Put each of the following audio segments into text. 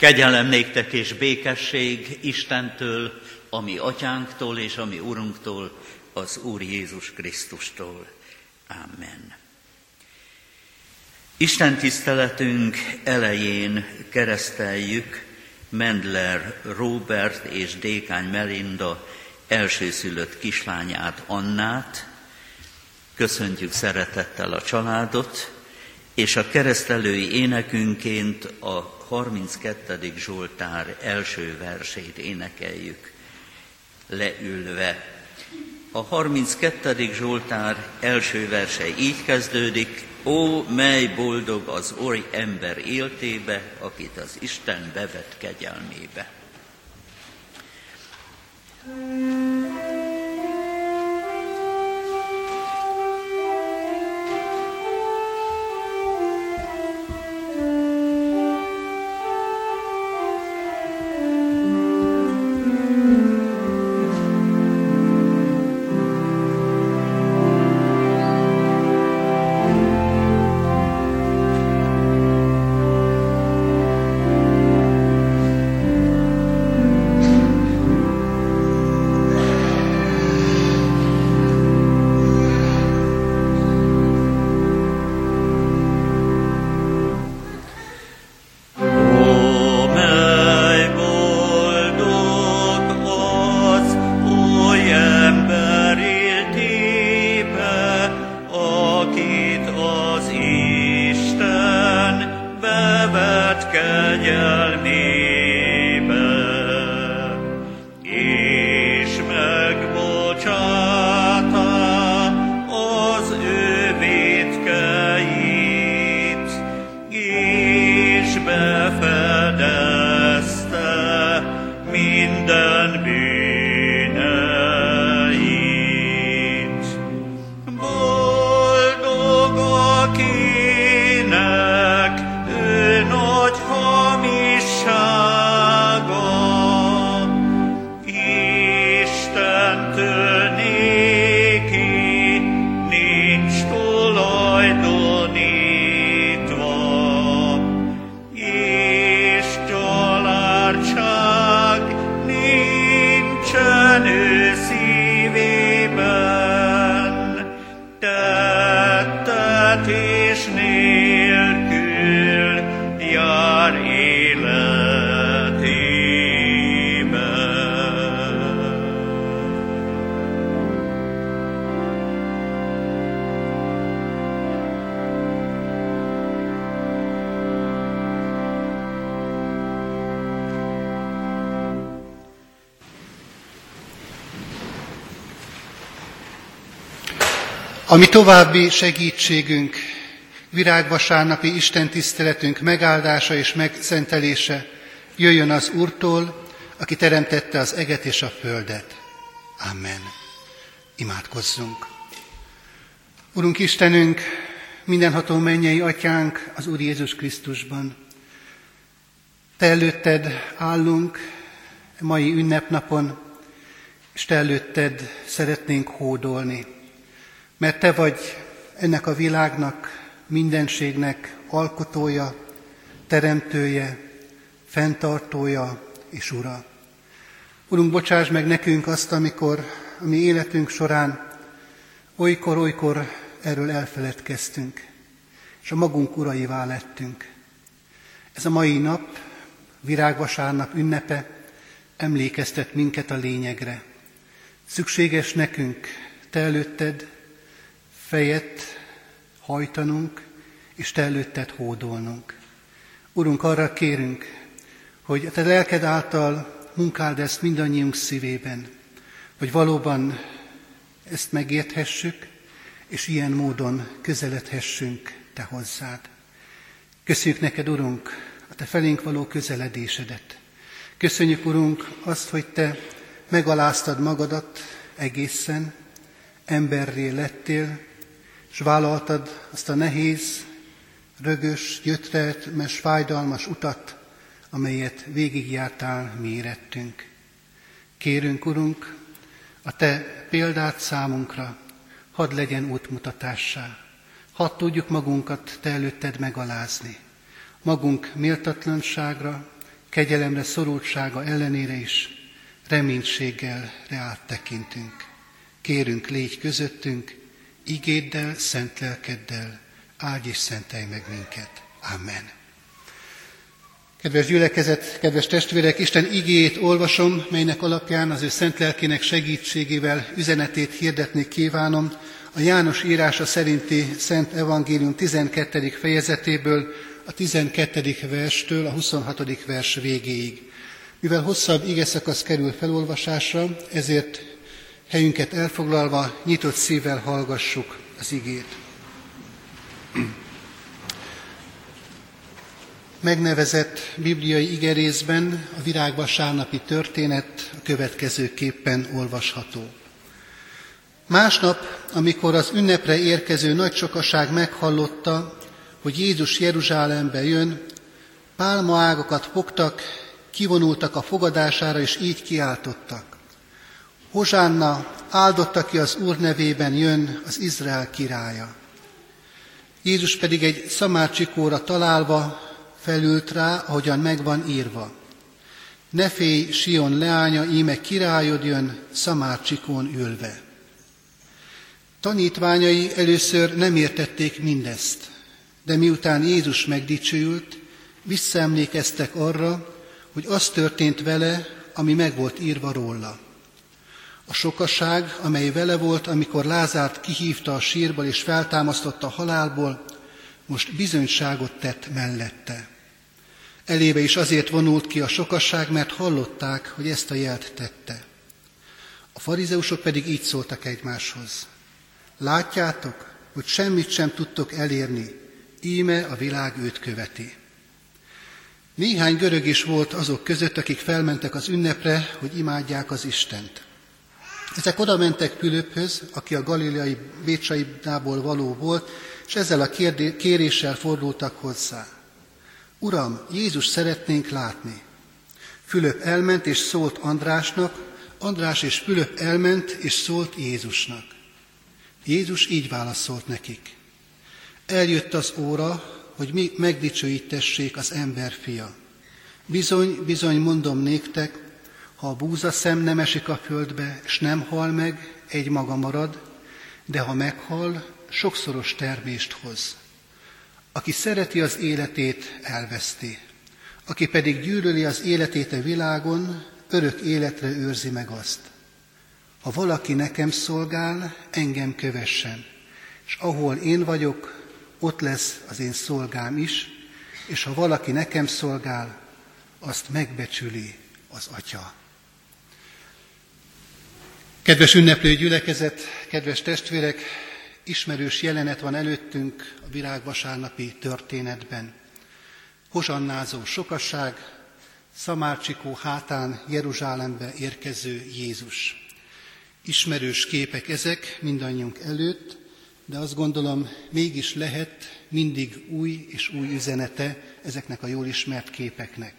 Kegyelem néktek és békesség Istentől, ami atyánktól és ami Urunktól, az Úr Jézus Krisztustól. Amen. Isten tiszteletünk elején kereszteljük Mendler Robert és Dékány Melinda elsőszülött kislányát Annát. Köszöntjük szeretettel a családot, és a keresztelői énekünként a 32. Zsoltár első versét énekeljük leülve. A 32. Zsoltár első verse így kezdődik, Ó, mely boldog az oly ember éltébe, akit az Isten bevet kegyelmébe. thank you Ami további segítségünk, virágvasárnapi Isten tiszteletünk megáldása és megszentelése jöjjön az Úrtól, aki teremtette az eget és a földet. Amen. Imádkozzunk. Urunk Istenünk, mindenható mennyei atyánk az Úr Jézus Krisztusban. Te előtted állunk mai ünnepnapon, és Te előtted szeretnénk hódolni mert Te vagy ennek a világnak, mindenségnek alkotója, teremtője, fenntartója és ura. Urunk, bocsáss meg nekünk azt, amikor a mi életünk során olykor-olykor erről elfeledkeztünk, és a magunk uraivá lettünk. Ez a mai nap, virágvasárnap ünnepe emlékeztet minket a lényegre. Szükséges nekünk, Te előtted fejet hajtanunk, és Te előtted hódolnunk. Urunk, arra kérünk, hogy a Te lelked által munkáld ezt mindannyiunk szívében, hogy valóban ezt megérthessük, és ilyen módon közeledhessünk Te hozzád. Köszönjük neked, Urunk, a Te felénk való közeledésedet. Köszönjük, Urunk, azt, hogy Te megaláztad magadat egészen, emberré lettél, és vállaltad azt a nehéz, rögös, gyötrelmes, fájdalmas utat, amelyet végigjártál mi érettünk. Kérünk, Urunk, a Te példát számunkra, hadd legyen útmutatássá, hadd tudjuk magunkat Te előtted megalázni, magunk méltatlanságra kegyelemre szorultsága ellenére is reménységgel reált tekintünk. Kérünk, légy közöttünk, igéddel, szent lelkeddel, áldj és szentelj meg minket. Amen. Kedves gyülekezet, kedves testvérek, Isten igéjét olvasom, melynek alapján az ő szent lelkének segítségével üzenetét hirdetni kívánom, a János írása szerinti Szent Evangélium 12. fejezetéből, a 12. verstől a 26. vers végéig. Mivel hosszabb ige szakasz kerül felolvasásra, ezért helyünket elfoglalva nyitott szívvel hallgassuk az igét. Megnevezett bibliai igerészben a virágvasárnapi történet a következőképpen olvasható. Másnap, amikor az ünnepre érkező nagy sokaság meghallotta, hogy Jézus Jeruzsálembe jön, pálmaágokat fogtak, kivonultak a fogadására, és így kiáltottak. Hozsánna, áldotta ki az Úr nevében jön az Izrael királya. Jézus pedig egy szamárcsikóra találva felült rá, ahogyan megvan írva. Ne félj, Sion leánya, íme királyod jön, szamárcsikón ülve. Tanítványai először nem értették mindezt, de miután Jézus megdicsőült, visszaemlékeztek arra, hogy az történt vele, ami meg volt írva róla. A sokaság, amely vele volt, amikor Lázárt kihívta a sírból és feltámasztotta a halálból, most bizonyságot tett mellette. Elébe is azért vonult ki a sokasság, mert hallották, hogy ezt a jelt tette. A farizeusok pedig így szóltak egymáshoz. Látjátok, hogy semmit sem tudtok elérni, íme a világ őt követi. Néhány görög is volt azok között, akik felmentek az ünnepre, hogy imádják az Istent. Ezek oda mentek Fülöphöz, aki a galileai Bécsaidából való volt, és ezzel a kéréssel fordultak hozzá. Uram, Jézus szeretnénk látni. Fülöp elment és szólt Andrásnak, András és Fülöp elment és szólt Jézusnak. Jézus így válaszolt nekik. Eljött az óra, hogy mi megdicsőítessék az ember fia. Bizony, bizony mondom néktek, ha a búza szem nem esik a földbe, és nem hal meg, egy maga marad, de ha meghal, sokszoros termést hoz. Aki szereti az életét, elveszti. Aki pedig gyűlöli az életét a világon, örök életre őrzi meg azt. Ha valaki nekem szolgál, engem kövessen, és ahol én vagyok, ott lesz az én szolgám is, és ha valaki nekem szolgál, azt megbecsüli az Atya. Kedves ünneplő gyülekezet, kedves testvérek, ismerős jelenet van előttünk a virágvasárnapi történetben. Hozsannázó sokasság, Szamárcsikó hátán Jeruzsálembe érkező Jézus. Ismerős képek ezek mindannyiunk előtt, de azt gondolom mégis lehet mindig új és új üzenete ezeknek a jól ismert képeknek.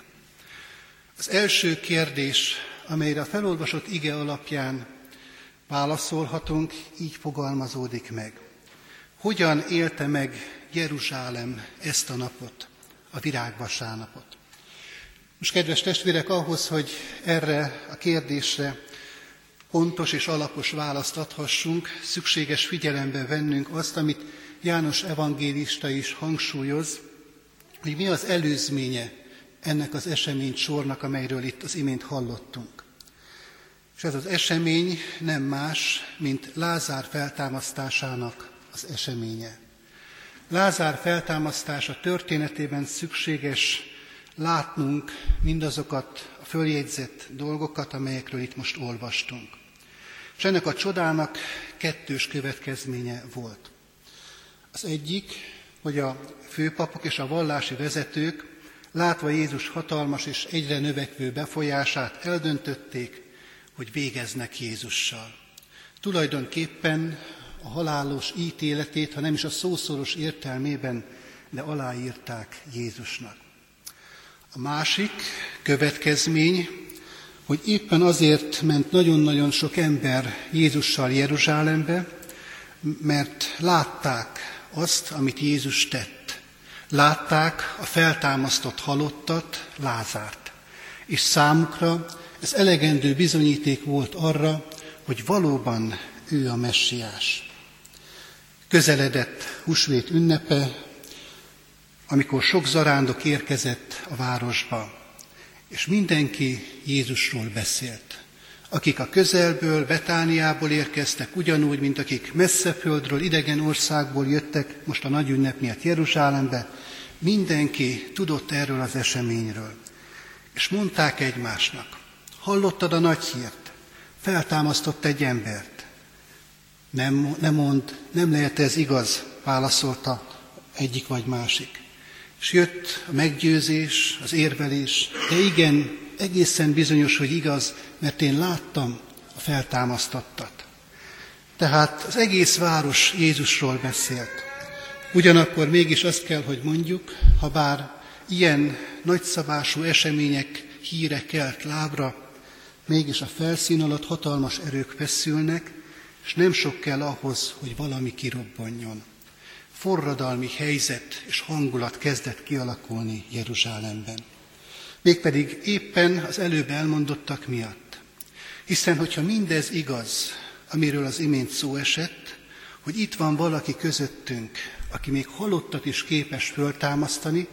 Az első kérdés, amelyre a felolvasott ige alapján válaszolhatunk, így fogalmazódik meg. Hogyan élte meg Jeruzsálem ezt a napot, a virágvasárnapot? Most kedves testvérek, ahhoz, hogy erre a kérdésre pontos és alapos választ adhassunk, szükséges figyelembe vennünk azt, amit János evangélista is hangsúlyoz, hogy mi az előzménye ennek az esemény sornak, amelyről itt az imént hallottunk. És ez az esemény nem más, mint Lázár feltámasztásának az eseménye. Lázár feltámasztása történetében szükséges látnunk mindazokat a följegyzett dolgokat, amelyekről itt most olvastunk. És ennek a csodának kettős következménye volt. Az egyik, hogy a főpapok és a vallási vezetők, látva Jézus hatalmas és egyre növekvő befolyását, eldöntötték, hogy végeznek Jézussal. Tulajdonképpen a halálos ítéletét, ha nem is a szószoros értelmében, de aláírták Jézusnak. A másik következmény, hogy éppen azért ment nagyon-nagyon sok ember Jézussal Jeruzsálembe, mert látták azt, amit Jézus tett. Látták a feltámasztott halottat, Lázárt. és számukra ez elegendő bizonyíték volt arra, hogy valóban ő a messiás. Közeledett husvét ünnepe, amikor sok zarándok érkezett a városba, és mindenki Jézusról beszélt. Akik a közelből, Betániából érkeztek, ugyanúgy, mint akik messze földről, idegen országból jöttek most a nagy ünnep miatt Jeruzsálembe, mindenki tudott erről az eseményről. És mondták egymásnak, hallottad a nagy hírt, feltámasztott egy embert. Nem, nem mond, nem lehet ez igaz, válaszolta egyik vagy másik. És jött a meggyőzés, az érvelés, de igen, egészen bizonyos, hogy igaz, mert én láttam a feltámasztattat. Tehát az egész város Jézusról beszélt. Ugyanakkor mégis azt kell, hogy mondjuk, ha bár ilyen nagyszabású események híre kelt lábra, mégis a felszín alatt hatalmas erők feszülnek, és nem sok kell ahhoz, hogy valami kirobbanjon. Forradalmi helyzet és hangulat kezdett kialakulni Jeruzsálemben. Mégpedig éppen az előbb elmondottak miatt. Hiszen, hogyha mindez igaz, amiről az imént szó esett, hogy itt van valaki közöttünk, aki még halottat is képes föltámasztani,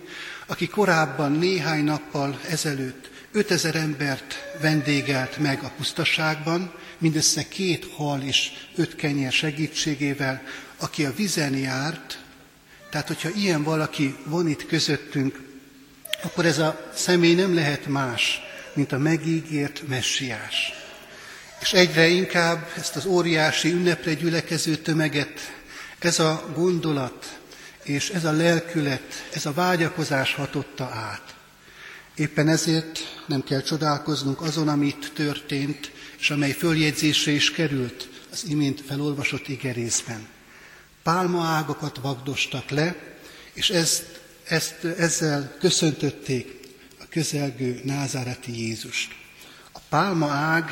aki korábban néhány nappal ezelőtt 5000 embert vendégelt meg a pusztaságban, mindössze két hal és öt kenyér segítségével, aki a vizen járt, tehát hogyha ilyen valaki van itt közöttünk, akkor ez a személy nem lehet más, mint a megígért messiás. És egyre inkább ezt az óriási ünnepre gyülekező tömeget, ez a gondolat és ez a lelkület, ez a vágyakozás hatotta át. Éppen ezért nem kell csodálkoznunk azon, amit történt, és amely följegyzésre is került az imént felolvasott igerészben. Pálma ágakat vagdostak le, és ezt, ezt, ezzel köszöntötték a közelgő názáreti Jézust. A pálma ág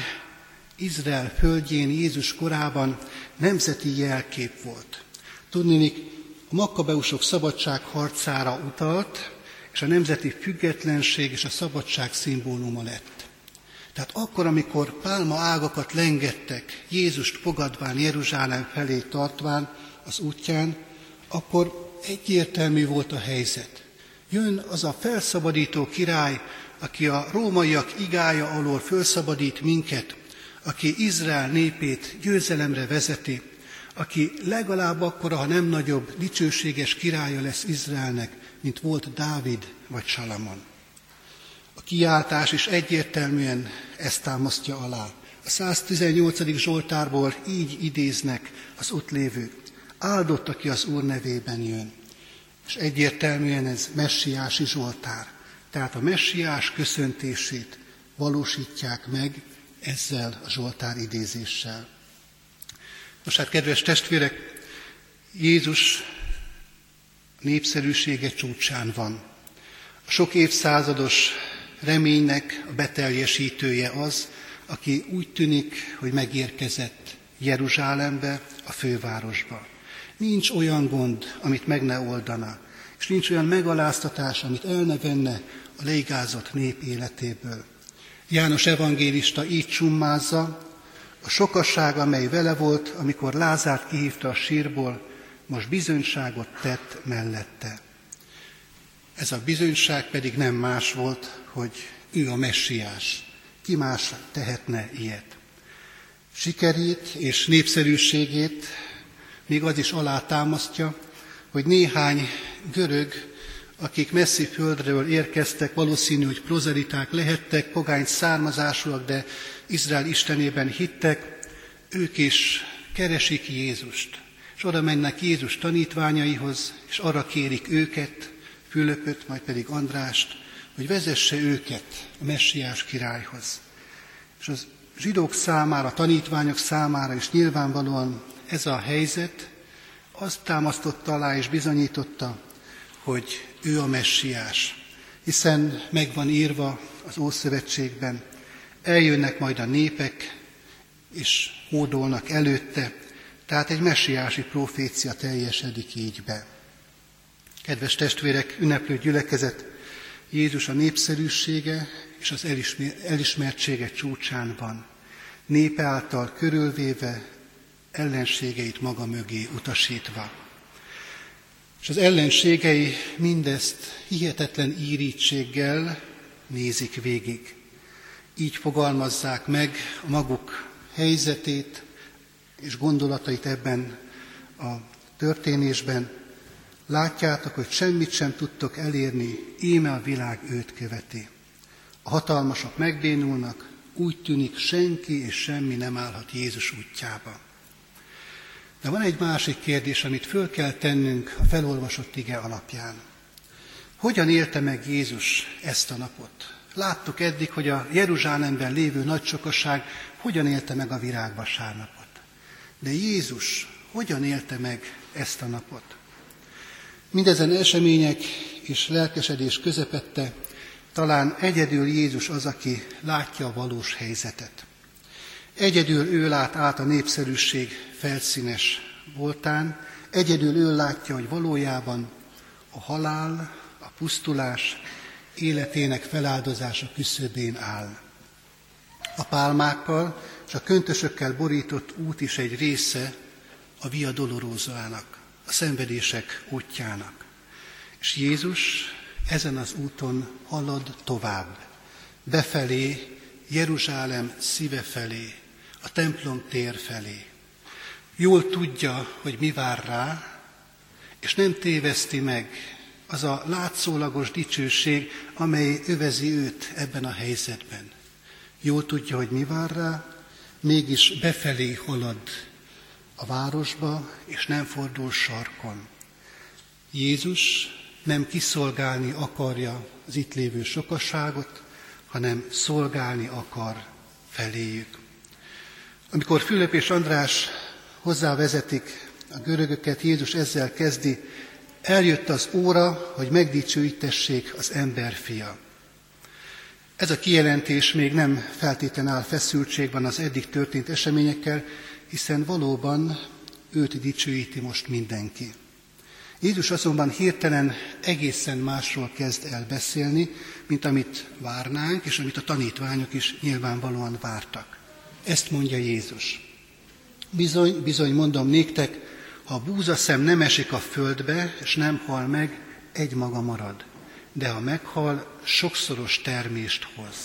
Izrael földjén Jézus korában nemzeti jelkép volt. Tudnélik, a makkabeusok szabadság harcára utalt, és a nemzeti függetlenség és a szabadság szimbóluma lett. Tehát akkor, amikor pálma ágakat lengettek, Jézust fogadván Jeruzsálem felé tartván az útján, akkor egyértelmű volt a helyzet. Jön az a felszabadító király, aki a rómaiak igája alól felszabadít minket, aki Izrael népét győzelemre vezeti, aki legalább akkora, ha nem nagyobb, dicsőséges királya lesz Izraelnek, mint volt Dávid vagy Salamon. A kiáltás is egyértelműen ezt támasztja alá. A 118. Zsoltárból így idéznek az ott lévők. Áldott, aki az Úr nevében jön. És egyértelműen ez messiási Zsoltár. Tehát a messiás köszöntését valósítják meg ezzel a Zsoltár idézéssel. Most hát, kedves testvérek, Jézus népszerűsége csúcsán van. A sok évszázados reménynek a beteljesítője az, aki úgy tűnik, hogy megérkezett Jeruzsálembe, a fővárosba. Nincs olyan gond, amit meg ne oldana, és nincs olyan megaláztatás, amit el ne venne a leigázott nép életéből. János evangélista így csummázza, a sokasság, amely vele volt, amikor Lázárt kihívta a sírból, most bizonyságot tett mellette. Ez a bizonyság pedig nem más volt, hogy ő a messiás. Ki más tehetne ilyet? Sikerét és népszerűségét még az is alátámasztja, hogy néhány görög, akik messzi földről érkeztek, valószínű, hogy prozeliták lehettek, pogány származásúak, de Izrael istenében hittek, ők is keresik Jézust, és oda mennek Jézus tanítványaihoz, és arra kérik őket, Fülöpöt, majd pedig Andrást, hogy vezesse őket a messiás királyhoz. És az zsidók számára, a tanítványok számára is nyilvánvalóan ez a helyzet azt támasztotta alá és bizonyította, hogy ő a messiás. Hiszen megvan írva az Ószövetségben, eljönnek majd a népek, és hódolnak előtte, tehát egy messiási profécia teljesedik így be. Kedves testvérek, ünneplő gyülekezet, Jézus a népszerűsége és az elismertsége csúcsán van, népe által körülvéve, ellenségeit maga mögé utasítva. És az ellenségei mindezt hihetetlen írítséggel nézik végig. Így fogalmazzák meg a maguk helyzetét és gondolatait ebben a történésben. Látjátok, hogy semmit sem tudtok elérni, íme a világ őt követi. A hatalmasok megbénulnak, úgy tűnik senki és semmi nem állhat Jézus útjába. De van egy másik kérdés, amit föl kell tennünk a felolvasott ige alapján. Hogyan élte meg Jézus ezt a napot? Láttuk eddig, hogy a Jeruzsálemben lévő nagy sokasság hogyan élte meg a virágvasárnapot. De Jézus hogyan élte meg ezt a napot? Mindezen események és lelkesedés közepette talán egyedül Jézus az, aki látja a valós helyzetet. Egyedül ő lát át a népszerűség felszínes voltán, egyedül ő látja, hogy valójában a halál, a pusztulás életének feláldozása küszöbén áll. A pálmákkal és a köntösökkel borított út is egy része a Via Dolorosának, a szenvedések útjának. És Jézus ezen az úton halad tovább, befelé, Jeruzsálem szíve felé, a templom tér felé. Jól tudja, hogy mi vár rá, és nem téveszti meg az a látszólagos dicsőség, amely övezi őt ebben a helyzetben. Jól tudja, hogy mi vár rá, mégis befelé halad a városba, és nem fordul sarkon. Jézus nem kiszolgálni akarja az itt lévő sokasságot, hanem szolgálni akar feléjük. Amikor Fülöp és András hozzávezetik a görögöket, Jézus ezzel kezdi, eljött az óra, hogy megdicsőítessék az ember fia. Ez a kijelentés még nem feltétlen áll feszültségben az eddig történt eseményekkel, hiszen valóban őt dicsőíti most mindenki. Jézus azonban hirtelen egészen másról kezd el beszélni, mint amit várnánk, és amit a tanítványok is nyilvánvalóan vártak. Ezt mondja Jézus. Bizony, bizony mondom néktek, ha a búzaszem nem esik a földbe, és nem hal meg, egy maga marad. De ha meghal, sokszoros termést hoz.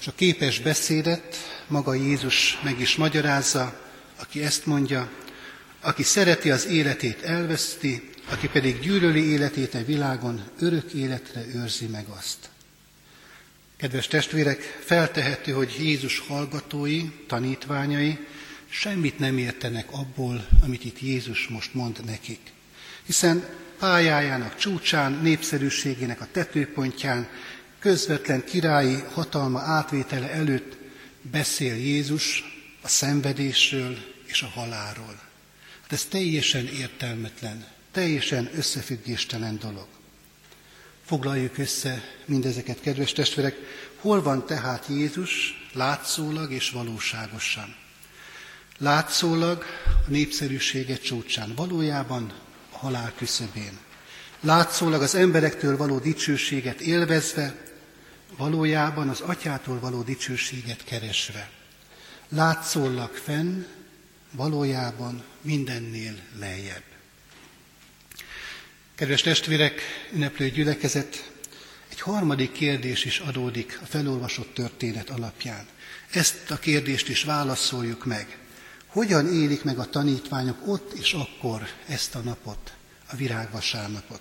És a képes beszédet maga Jézus meg is magyarázza, aki ezt mondja, aki szereti az életét elveszti, aki pedig gyűlöli életét a világon, örök életre őrzi meg azt. Kedves testvérek, feltehető, hogy Jézus hallgatói, tanítványai semmit nem értenek abból, amit itt Jézus most mond nekik. Hiszen pályájának csúcsán, népszerűségének a tetőpontján, közvetlen királyi hatalma átvétele előtt beszél Jézus a szenvedésről és a halálról. Hát ez teljesen értelmetlen, teljesen összefüggéstelen dolog. Foglaljuk össze mindezeket, kedves testvérek. Hol van tehát Jézus látszólag és valóságosan? Látszólag a népszerűsége csúcsán, valójában a halál küszöbén. Látszólag az emberektől való dicsőséget élvezve, valójában az atyától való dicsőséget keresve. Látszólag fenn, valójában mindennél lejjebb. Kedves testvérek, ünneplő gyülekezet, egy harmadik kérdés is adódik a felolvasott történet alapján. Ezt a kérdést is válaszoljuk meg. Hogyan élik meg a tanítványok ott és akkor ezt a napot, a virágvasárnapot?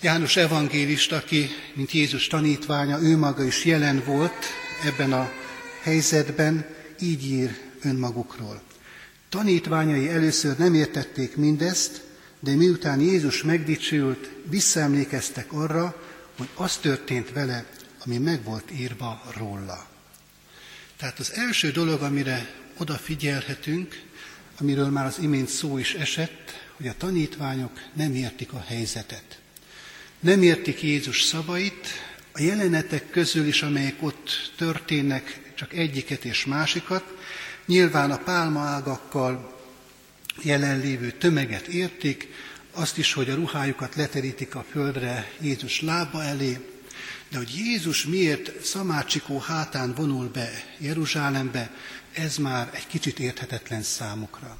János evangélista, aki, mint Jézus tanítványa, ő maga is jelen volt ebben a helyzetben, így ír önmagukról. Tanítványai először nem értették mindezt, de miután Jézus megdicsült, visszaemlékeztek arra, hogy az történt vele, ami meg volt írva róla. Tehát az első dolog, amire odafigyelhetünk, amiről már az imént szó is esett, hogy a tanítványok nem értik a helyzetet. Nem értik Jézus szavait, a jelenetek közül is, amelyek ott történnek, csak egyiket és másikat, nyilván a pálmaágakkal jelenlévő tömeget értik, azt is, hogy a ruhájukat leterítik a földre Jézus lába elé, De hogy Jézus miért Szamácsikó hátán vonul be Jeruzsálembe, ez már egy kicsit érthetetlen számukra.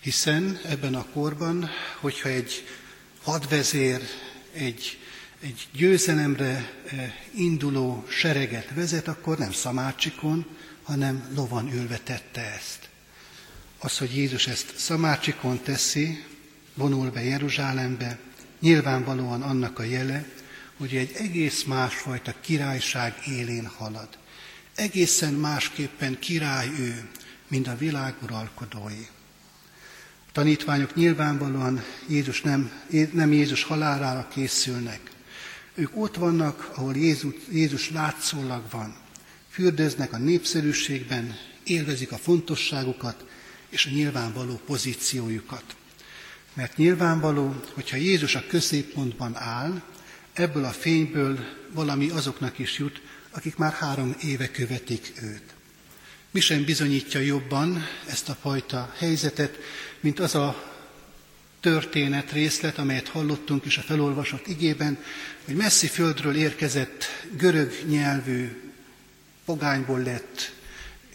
Hiszen ebben a korban, hogyha egy hadvezér egy, egy győzelemre eh, induló sereget vezet, akkor nem szamácsikon, hanem lovan ülve tette ezt. Az, hogy Jézus ezt szamácsikon teszi, vonul be Jeruzsálembe, nyilvánvalóan annak a jele, hogy egy egész másfajta királyság élén halad. Egészen másképpen király ő, mint a világ uralkodói. A tanítványok nyilvánvalóan Jézus nem, nem Jézus halálára készülnek. Ők ott vannak, ahol Jézus, Jézus látszólag van. Fürdöznek a népszerűségben, élvezik a fontosságukat és a nyilvánvaló pozíciójukat. Mert nyilvánvaló, hogyha Jézus a középpontban áll, ebből a fényből valami azoknak is jut, akik már három éve követik őt. Mi sem bizonyítja jobban ezt a fajta helyzetet, mint az a történet részlet, amelyet hallottunk is a felolvasott igében, hogy messzi földről érkezett görög nyelvű, pogányból lett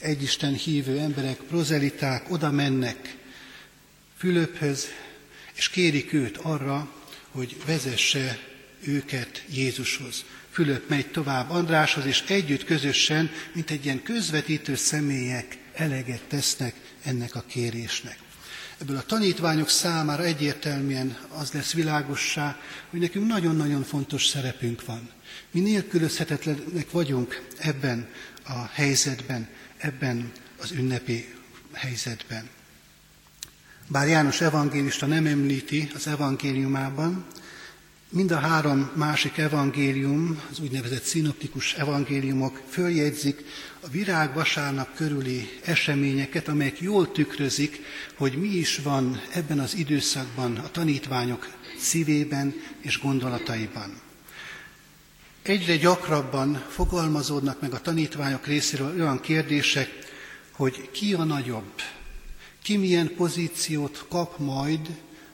egyisten hívő emberek, prozeliták oda mennek Fülöphöz, és kérik őt arra, hogy vezesse őket Jézushoz. Fülöp megy tovább Andráshoz, és együtt közösen, mint egy ilyen közvetítő személyek eleget tesznek ennek a kérésnek. Ebből a tanítványok számára egyértelműen az lesz világossá, hogy nekünk nagyon-nagyon fontos szerepünk van. Mi nélkülözhetetlenek vagyunk ebben a helyzetben, ebben az ünnepi helyzetben. Bár János evangélista nem említi az evangéliumában, Mind a három másik evangélium, az úgynevezett szinoptikus evangéliumok följegyzik a virág vasárnap körüli eseményeket, amelyek jól tükrözik, hogy mi is van ebben az időszakban a tanítványok szívében és gondolataiban. Egyre gyakrabban fogalmazódnak meg a tanítványok részéről olyan kérdések, hogy ki a nagyobb, ki milyen pozíciót kap majd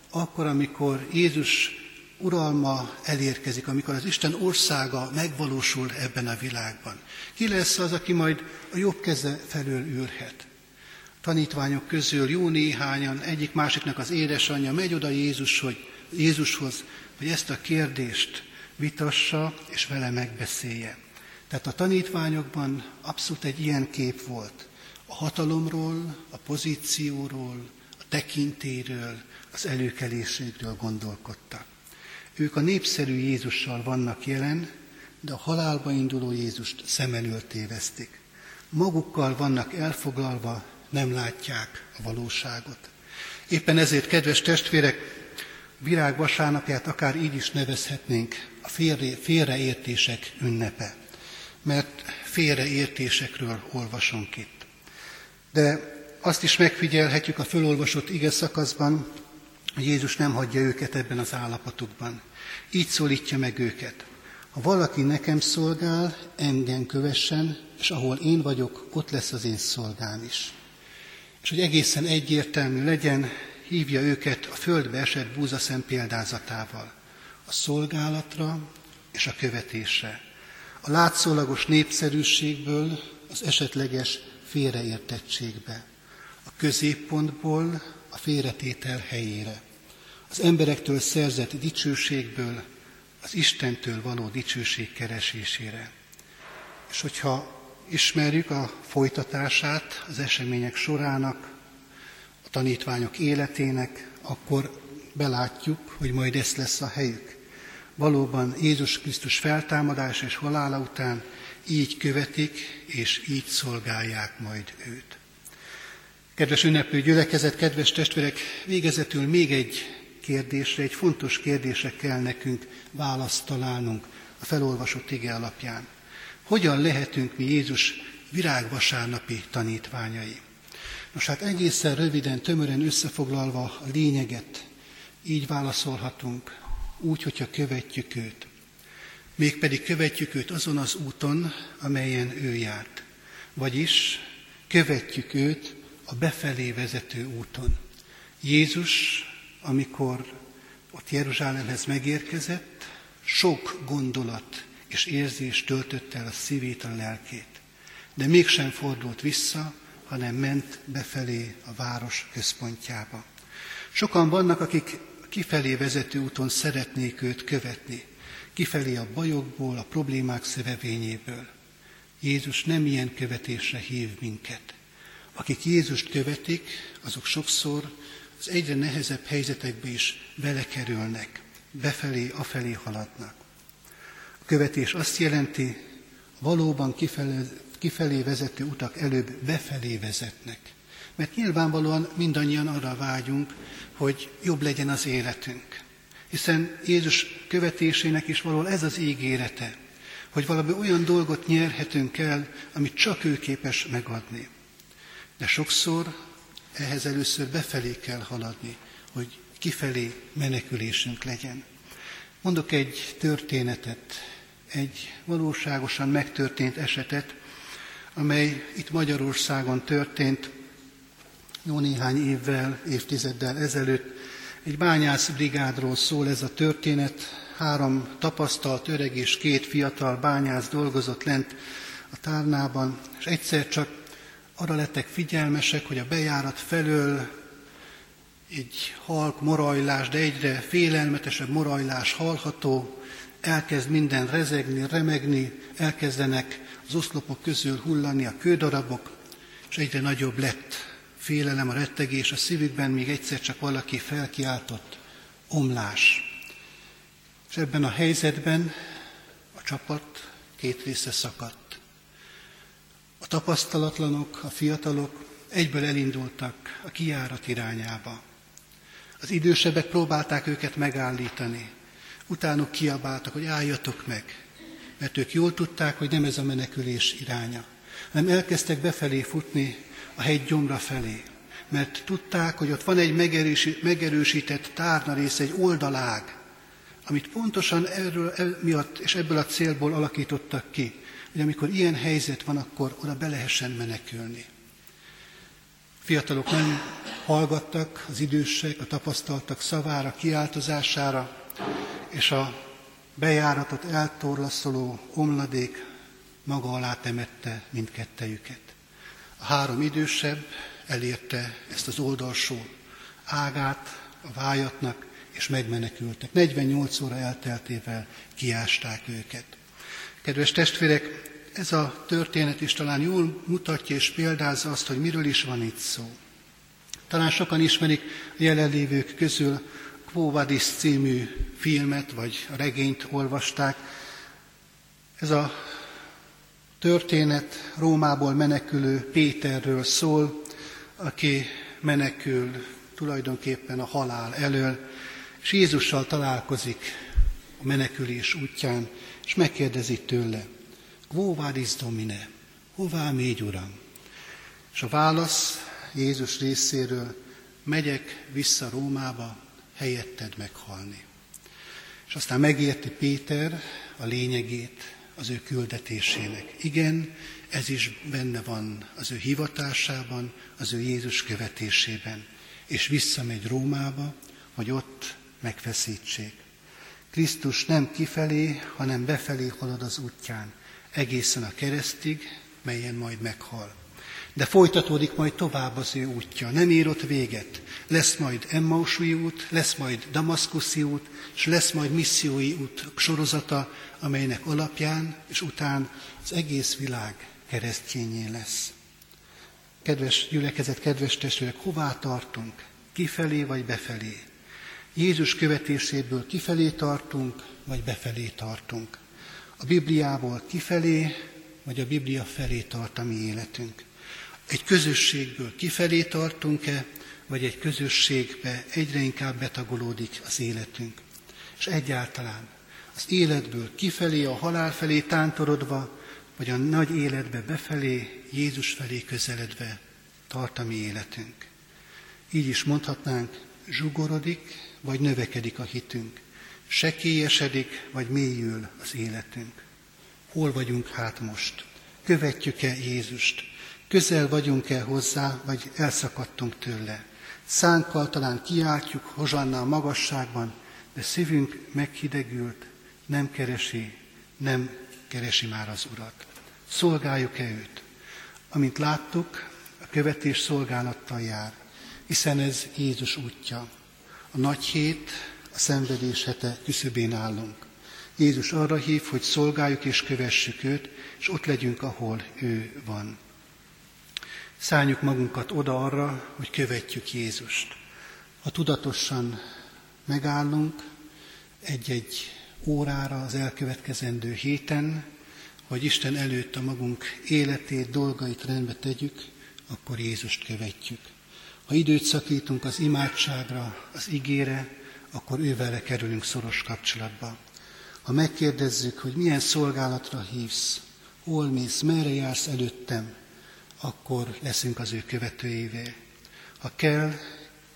akkor, amikor Jézus uralma elérkezik, amikor az Isten országa megvalósul ebben a világban. Ki lesz az, aki majd a jobb keze felől ülhet? Tanítványok közül jó néhányan, egyik másiknak az édesanyja megy oda Jézus, hogy, Jézushoz, hogy ezt a kérdést vitassa és vele megbeszélje. Tehát a tanítványokban abszolút egy ilyen kép volt. A hatalomról, a pozícióról, a tekintéről, az előkelésségről gondolkodtak. Ők a népszerű Jézussal vannak jelen, de a halálba induló Jézust szem elől tévesztik. Magukkal vannak elfoglalva, nem látják a valóságot. Éppen ezért, kedves testvérek, virág vasárnapját akár így is nevezhetnénk a félre, félreértések ünnepe, mert félreértésekről olvasunk itt. De azt is megfigyelhetjük a fölolvasott ige szakaszban, hogy Jézus nem hagyja őket ebben az állapotukban. Így szólítja meg őket. Ha valaki nekem szolgál, engem kövessen, és ahol én vagyok, ott lesz az én szolgám is. És hogy egészen egyértelmű legyen, hívja őket a földbe esett búzaszem példázatával. A szolgálatra és a követésre. A látszólagos népszerűségből az esetleges félreértettségbe. A középpontból a félretétel helyére az emberektől szerzett dicsőségből az Istentől való dicsőség keresésére. És hogyha ismerjük a folytatását az események sorának, a tanítványok életének, akkor belátjuk, hogy majd ez lesz a helyük. Valóban Jézus Krisztus feltámadás és halála után így követik, és így szolgálják majd őt. Kedves ünneplő gyülekezet, kedves testvérek, végezetül még egy kérdésre, egy fontos kérdésre kell nekünk választ találnunk a felolvasott ige alapján. Hogyan lehetünk mi Jézus virágvasárnapi tanítványai? Nos hát egészen röviden, tömören összefoglalva a lényeget, így válaszolhatunk, úgy, hogyha követjük őt. Mégpedig követjük őt azon az úton, amelyen ő járt. Vagyis követjük őt a befelé vezető úton. Jézus amikor ott Jeruzsálemhez megérkezett, sok gondolat és érzés töltött el a szívét, a lelkét. De mégsem fordult vissza, hanem ment befelé a város központjába. Sokan vannak, akik kifelé vezető úton szeretnék őt követni, kifelé a bajokból, a problémák szövevényéből. Jézus nem ilyen követésre hív minket. Akik Jézust követik, azok sokszor az egyre nehezebb helyzetekbe is belekerülnek, befelé, afelé haladnak. A követés azt jelenti, valóban kifelé, kifelé vezető utak előbb befelé vezetnek. Mert nyilvánvalóan mindannyian arra vágyunk, hogy jobb legyen az életünk. Hiszen Jézus követésének is való ez az ígérete, hogy valami olyan dolgot nyerhetünk el, amit csak ő képes megadni. De sokszor ehhez először befelé kell haladni, hogy kifelé menekülésünk legyen. Mondok egy történetet, egy valóságosan megtörtént esetet, amely itt Magyarországon történt jó néhány évvel, évtizeddel ezelőtt. Egy brigádról szól ez a történet. Három tapasztalt öreg és két fiatal bányász dolgozott lent a tárnában, és egyszer csak arra lettek figyelmesek, hogy a bejárat felől egy halk morajlás, de egyre félelmetesebb morajlás hallható, elkezd minden rezegni, remegni, elkezdenek az oszlopok közül hullani a kődarabok, és egyre nagyobb lett félelem, a rettegés a szívükben, míg egyszer csak valaki felkiáltott, omlás. És ebben a helyzetben a csapat két része szakadt. A tapasztalatlanok, a fiatalok egyből elindultak a kiárat irányába. Az idősebbek próbálták őket megállítani. Utánuk kiabáltak, hogy álljatok meg, mert ők jól tudták, hogy nem ez a menekülés iránya, hanem elkezdtek befelé futni a hegy gyomra felé, mert tudták, hogy ott van egy megerősített tárna rész, egy oldalág, amit pontosan erről el, miatt és ebből a célból alakítottak ki, hogy amikor ilyen helyzet van, akkor oda be lehessen menekülni. Fiatalok nem hallgattak az idősek, a tapasztaltak szavára, kiáltozására, és a bejáratot eltorlaszoló omladék maga alá temette mindkettejüket. A három idősebb elérte ezt az oldalsó ágát a vájatnak, és megmenekültek. 48 óra elteltével kiásták őket. Kedves testvérek, ez a történet is talán jól mutatja és példázza azt, hogy miről is van itt szó. Talán sokan ismerik a jelenlévők közül Quo Vadis című filmet vagy regényt olvasták. Ez a történet Rómából menekülő Péterről szól, aki menekül tulajdonképpen a halál elől, és Jézussal találkozik a menekülés útján, és megkérdezi tőle, Quo vadis domine? Hová mégy, Uram? És a válasz Jézus részéről, megyek vissza Rómába, helyetted meghalni. És aztán megérti Péter a lényegét az ő küldetésének. Igen, ez is benne van az ő hivatásában, az ő Jézus követésében. És visszamegy Rómába, hogy ott megfeszítsék. Krisztus nem kifelé, hanem befelé halad az útján, egészen a keresztig, melyen majd meghal. De folytatódik majd tovább az ő útja, nem ér ott véget. Lesz majd Emmausui út, lesz majd Damaszkuszi út, és lesz majd missziói út sorozata, amelynek alapján és után az egész világ keresztjényé lesz. Kedves gyülekezet, kedves testvérek, hová tartunk? Kifelé vagy befelé? Jézus követéséből kifelé tartunk, vagy befelé tartunk? A Bibliából kifelé, vagy a Biblia felé tart a mi életünk? Egy közösségből kifelé tartunk-e, vagy egy közösségbe egyre inkább betagolódik az életünk? És egyáltalán az életből kifelé, a halál felé tántorodva, vagy a nagy életbe befelé, Jézus felé közeledve tart a mi életünk. Így is mondhatnánk, zsugorodik, vagy növekedik a hitünk. Sekélyesedik, vagy mélyül az életünk. Hol vagyunk hát most? Követjük-e Jézust? Közel vagyunk-e hozzá, vagy elszakadtunk tőle? Szánkkal talán kiáltjuk Hozsanna magasságban, de szívünk meghidegült, nem keresi, nem keresi már az Urat. Szolgáljuk-e őt? Amint láttuk, a követés szolgálattal jár, hiszen ez Jézus útja. A nagy hét, a szenvedés hete küszöbén állunk. Jézus arra hív, hogy szolgáljuk és kövessük őt, és ott legyünk, ahol ő van. Szálljuk magunkat oda arra, hogy követjük Jézust. Ha tudatosan megállunk egy-egy órára az elkövetkezendő héten, hogy Isten előtt a magunk életét, dolgait rendbe tegyük, akkor Jézust követjük. Ha időt szakítunk az imádságra, az igére, akkor ővele kerülünk szoros kapcsolatba. Ha megkérdezzük, hogy milyen szolgálatra hívsz, hol mész, merre jársz előttem, akkor leszünk az ő követőjévé. Ha kell,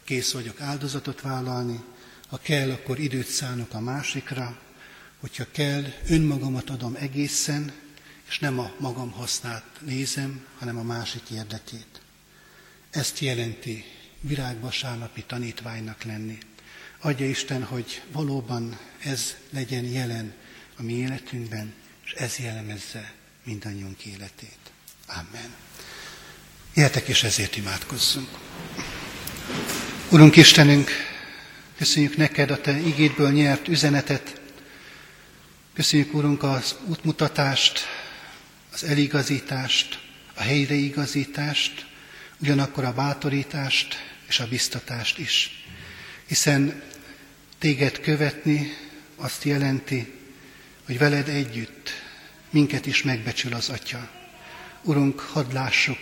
kész vagyok áldozatot vállalni, ha kell, akkor időt szánok a másikra, hogyha kell, önmagamat adom egészen, és nem a magam hasznát nézem, hanem a másik érdekét. Ezt jelenti virágvasárnapi tanítványnak lenni. Adja Isten, hogy valóban ez legyen jelen a mi életünkben, és ez jellemezze mindannyiunk életét. Amen. Jöhetek és ezért imádkozzunk. Urunk Istenünk, köszönjük neked a Te igédből nyert üzenetet, köszönjük Urunk az útmutatást, az eligazítást, a helyreigazítást, ugyanakkor a bátorítást és a biztatást is. Hiszen téged követni azt jelenti, hogy veled együtt minket is megbecsül az Atya. Urunk, hadd lássuk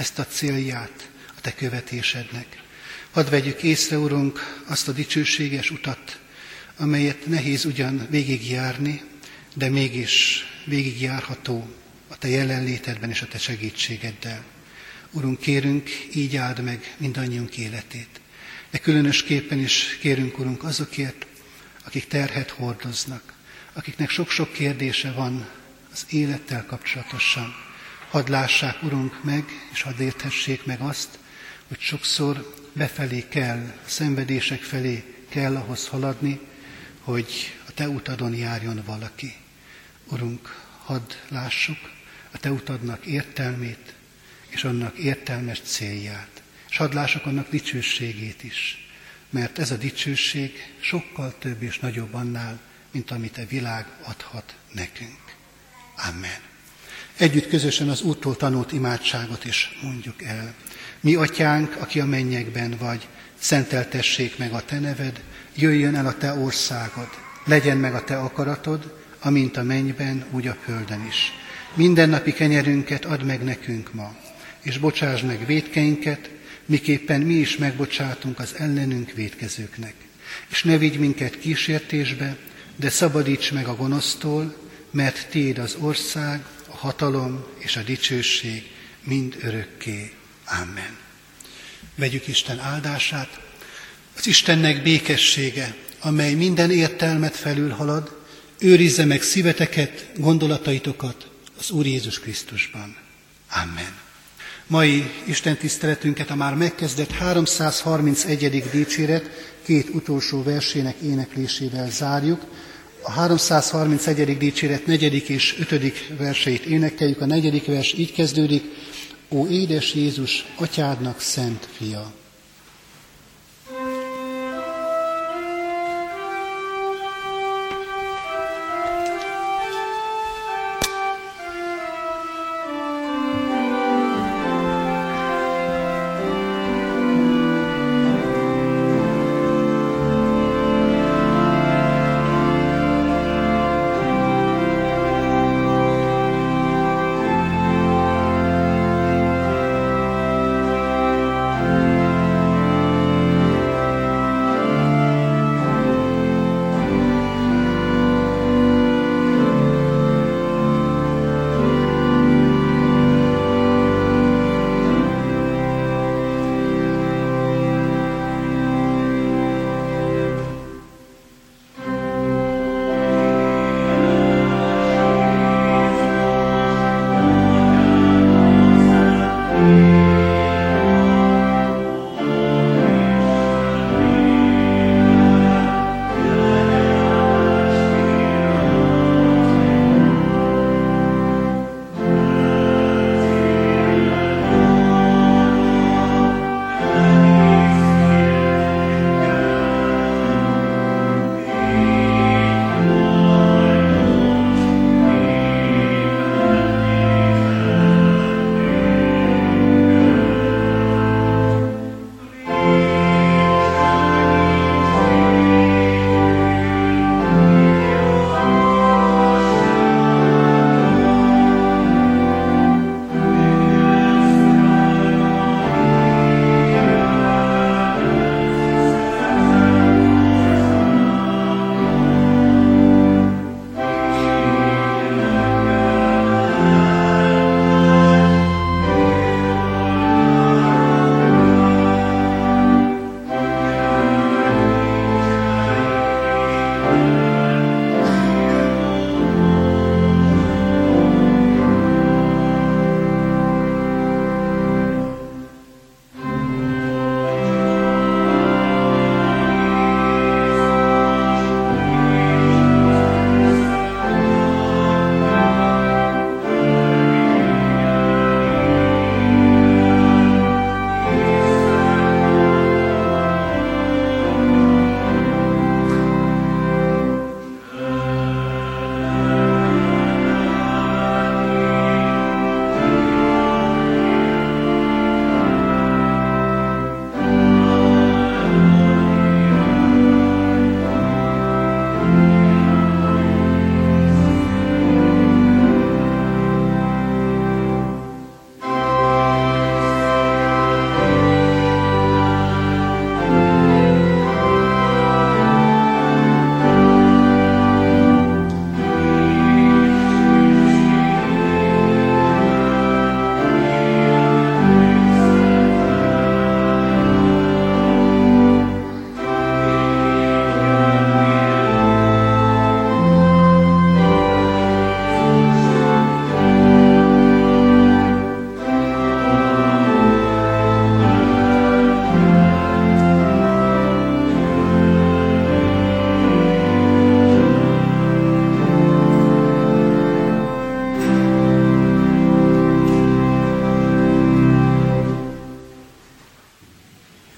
ezt a célját a Te követésednek. Hadd vegyük észre, Urunk, azt a dicsőséges utat, amelyet nehéz ugyan végigjárni, de mégis végigjárható a Te jelenlétedben és a Te segítségeddel. Urunk, kérünk, így áld meg mindannyiunk életét. De különösképpen is kérünk, Urunk, azokért, akik terhet hordoznak, akiknek sok-sok kérdése van az élettel kapcsolatosan. Hadd lássák, Urunk, meg, és hadd érthessék meg azt, hogy sokszor befelé kell, a szenvedések felé kell ahhoz haladni, hogy a Te utadon járjon valaki. Urunk, hadd lássuk a Te utadnak értelmét, és annak értelmes célját. És hadd lássuk annak dicsőségét is, mert ez a dicsőség sokkal több és nagyobb annál, mint amit a világ adhat nekünk. Amen. Együtt közösen az úttól tanult imádságot is mondjuk el. Mi, atyánk, aki a mennyekben vagy, szenteltessék meg a te neved, jöjjön el a te országod, legyen meg a te akaratod, amint a mennyben, úgy a földön is. Mindennapi kenyerünket add meg nekünk ma, és bocsáss meg védkeinket, miképpen mi is megbocsátunk az ellenünk védkezőknek. És ne vigy minket kísértésbe, de szabadíts meg a gonosztól, mert Tiéd az ország, hatalom és a dicsőség mind örökké. Amen. Vegyük Isten áldását. Az Istennek békessége, amely minden értelmet felülhalad, őrizze meg szíveteket, gondolataitokat az Úr Jézus Krisztusban. Amen. Mai Isten tiszteletünket a már megkezdett 331. dicséret két utolsó versének éneklésével zárjuk. A 331. dicséret negyedik és ötödik verseit énekeljük. A negyedik vers így kezdődik. Ó édes Jézus, atyádnak szent fia!